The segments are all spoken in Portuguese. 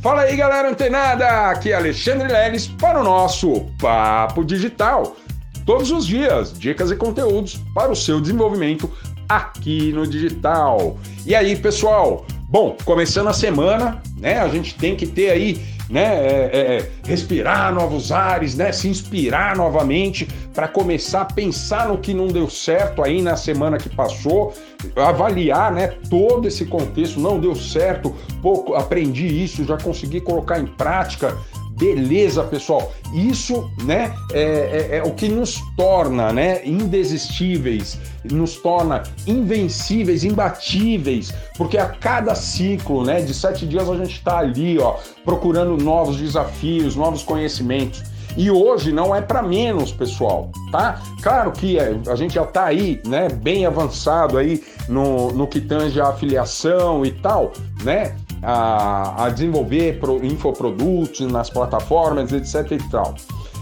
Fala aí, galera antenada! Aqui é Alexandre Leles para o nosso Papo Digital. Todos os dias, dicas e conteúdos para o seu desenvolvimento aqui no digital. E aí, pessoal? Bom, começando a semana, né? A gente tem que ter aí né, é, é, é, respirar novos ares, né, se inspirar novamente para começar a pensar no que não deu certo aí na semana que passou, avaliar, né, todo esse contexto, não deu certo, pouco aprendi isso, já consegui colocar em prática, Beleza, pessoal. Isso, né, é, é, é, o que nos torna, né, indesistíveis, nos torna invencíveis, imbatíveis, porque a cada ciclo, né, de sete dias a gente está ali, ó, procurando novos desafios, novos conhecimentos. E hoje não é para menos, pessoal, tá? Claro que é, a gente já está aí, né, bem avançado aí no, no que tange a afiliação e tal, né? A, a desenvolver pro, infoprodutos nas plataformas, etc e tal.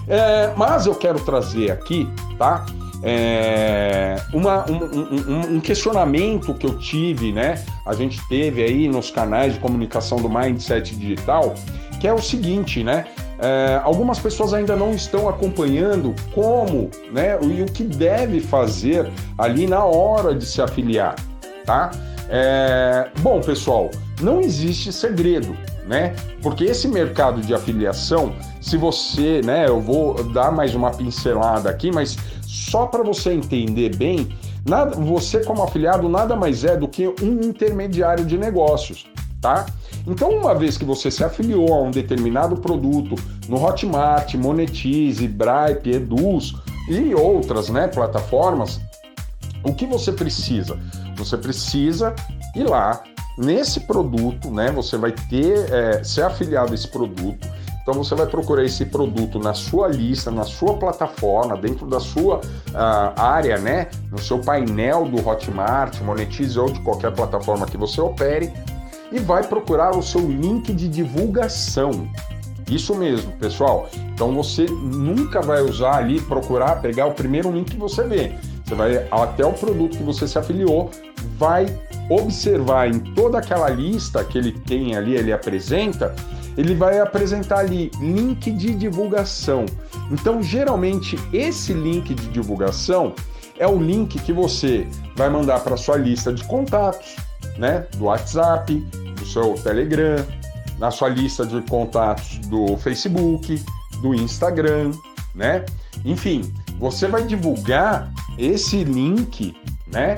É, mas eu quero trazer aqui, tá? É, uma, um, um, um, questionamento que eu tive, né? A gente teve aí nos canais de comunicação do Mindset Digital, que é o seguinte, né? É, algumas pessoas ainda não estão acompanhando como, né? E o que deve fazer ali na hora de se afiliar, tá? É, bom, pessoal, não existe segredo, né? Porque esse mercado de afiliação, se você, né, eu vou dar mais uma pincelada aqui, mas só para você entender bem, nada, você como afiliado nada mais é do que um intermediário de negócios, tá? Então, uma vez que você se afiliou a um determinado produto no Hotmart, Monetize, Bripe, Eduz e outras, né, plataformas, o que você precisa? Você precisa ir lá nesse produto, né? Você vai ter é, ser afiliado a esse produto. Então você vai procurar esse produto na sua lista, na sua plataforma, dentro da sua uh, área, né? No seu painel do Hotmart, Monetize ou de qualquer plataforma que você opere e vai procurar o seu link de divulgação. Isso mesmo, pessoal. Então você nunca vai usar ali, procurar, pegar o primeiro link que você vê. Você vai até o produto que você se afiliou, vai observar em toda aquela lista que ele tem ali, ele apresenta, ele vai apresentar ali link de divulgação. Então, geralmente, esse link de divulgação é o link que você vai mandar para sua lista de contatos, né? Do WhatsApp, do seu Telegram, na sua lista de contatos do Facebook, do Instagram, né? Enfim, você vai divulgar esse link, né?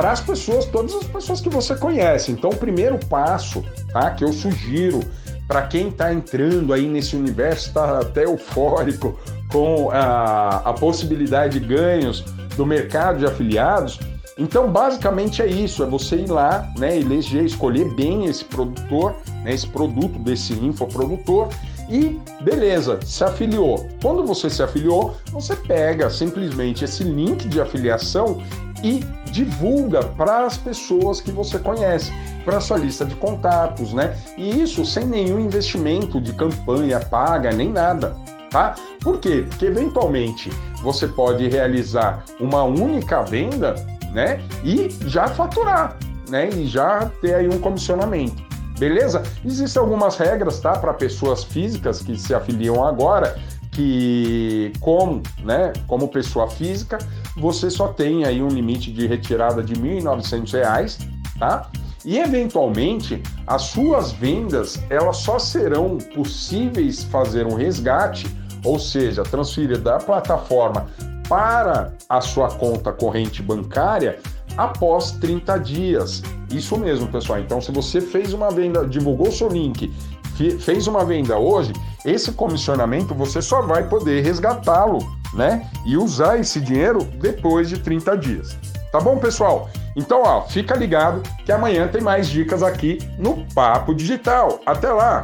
para as pessoas, todas as pessoas que você conhece. Então, o primeiro passo, tá, que eu sugiro para quem está entrando aí nesse universo, está até eufórico com a, a possibilidade de ganhos do mercado de afiliados. Então, basicamente é isso: é você ir lá, né, eleger, escolher bem esse produtor, né, esse produto desse infoprodutor e beleza, se afiliou. Quando você se afiliou, você pega simplesmente esse link de afiliação e divulga para as pessoas que você conhece, para sua lista de contatos, né? E isso sem nenhum investimento de campanha paga nem nada, tá? Por quê? Porque eventualmente você pode realizar uma única venda, né? E já faturar, né? E já ter aí um comissionamento. Beleza? Existem algumas regras, tá, para pessoas físicas que se afiliam agora, que como, né, como pessoa física, você só tem aí um limite de retirada de R$ 1.900, tá? E eventualmente as suas vendas elas só serão possíveis fazer um resgate, ou seja, transferir da plataforma para a sua conta corrente bancária após 30 dias. Isso mesmo, pessoal. Então, se você fez uma venda, divulgou seu link, fez uma venda hoje, esse comissionamento você só vai poder resgatá-lo, né? E usar esse dinheiro depois de 30 dias. Tá bom, pessoal? Então, ó, fica ligado que amanhã tem mais dicas aqui no Papo Digital. Até lá!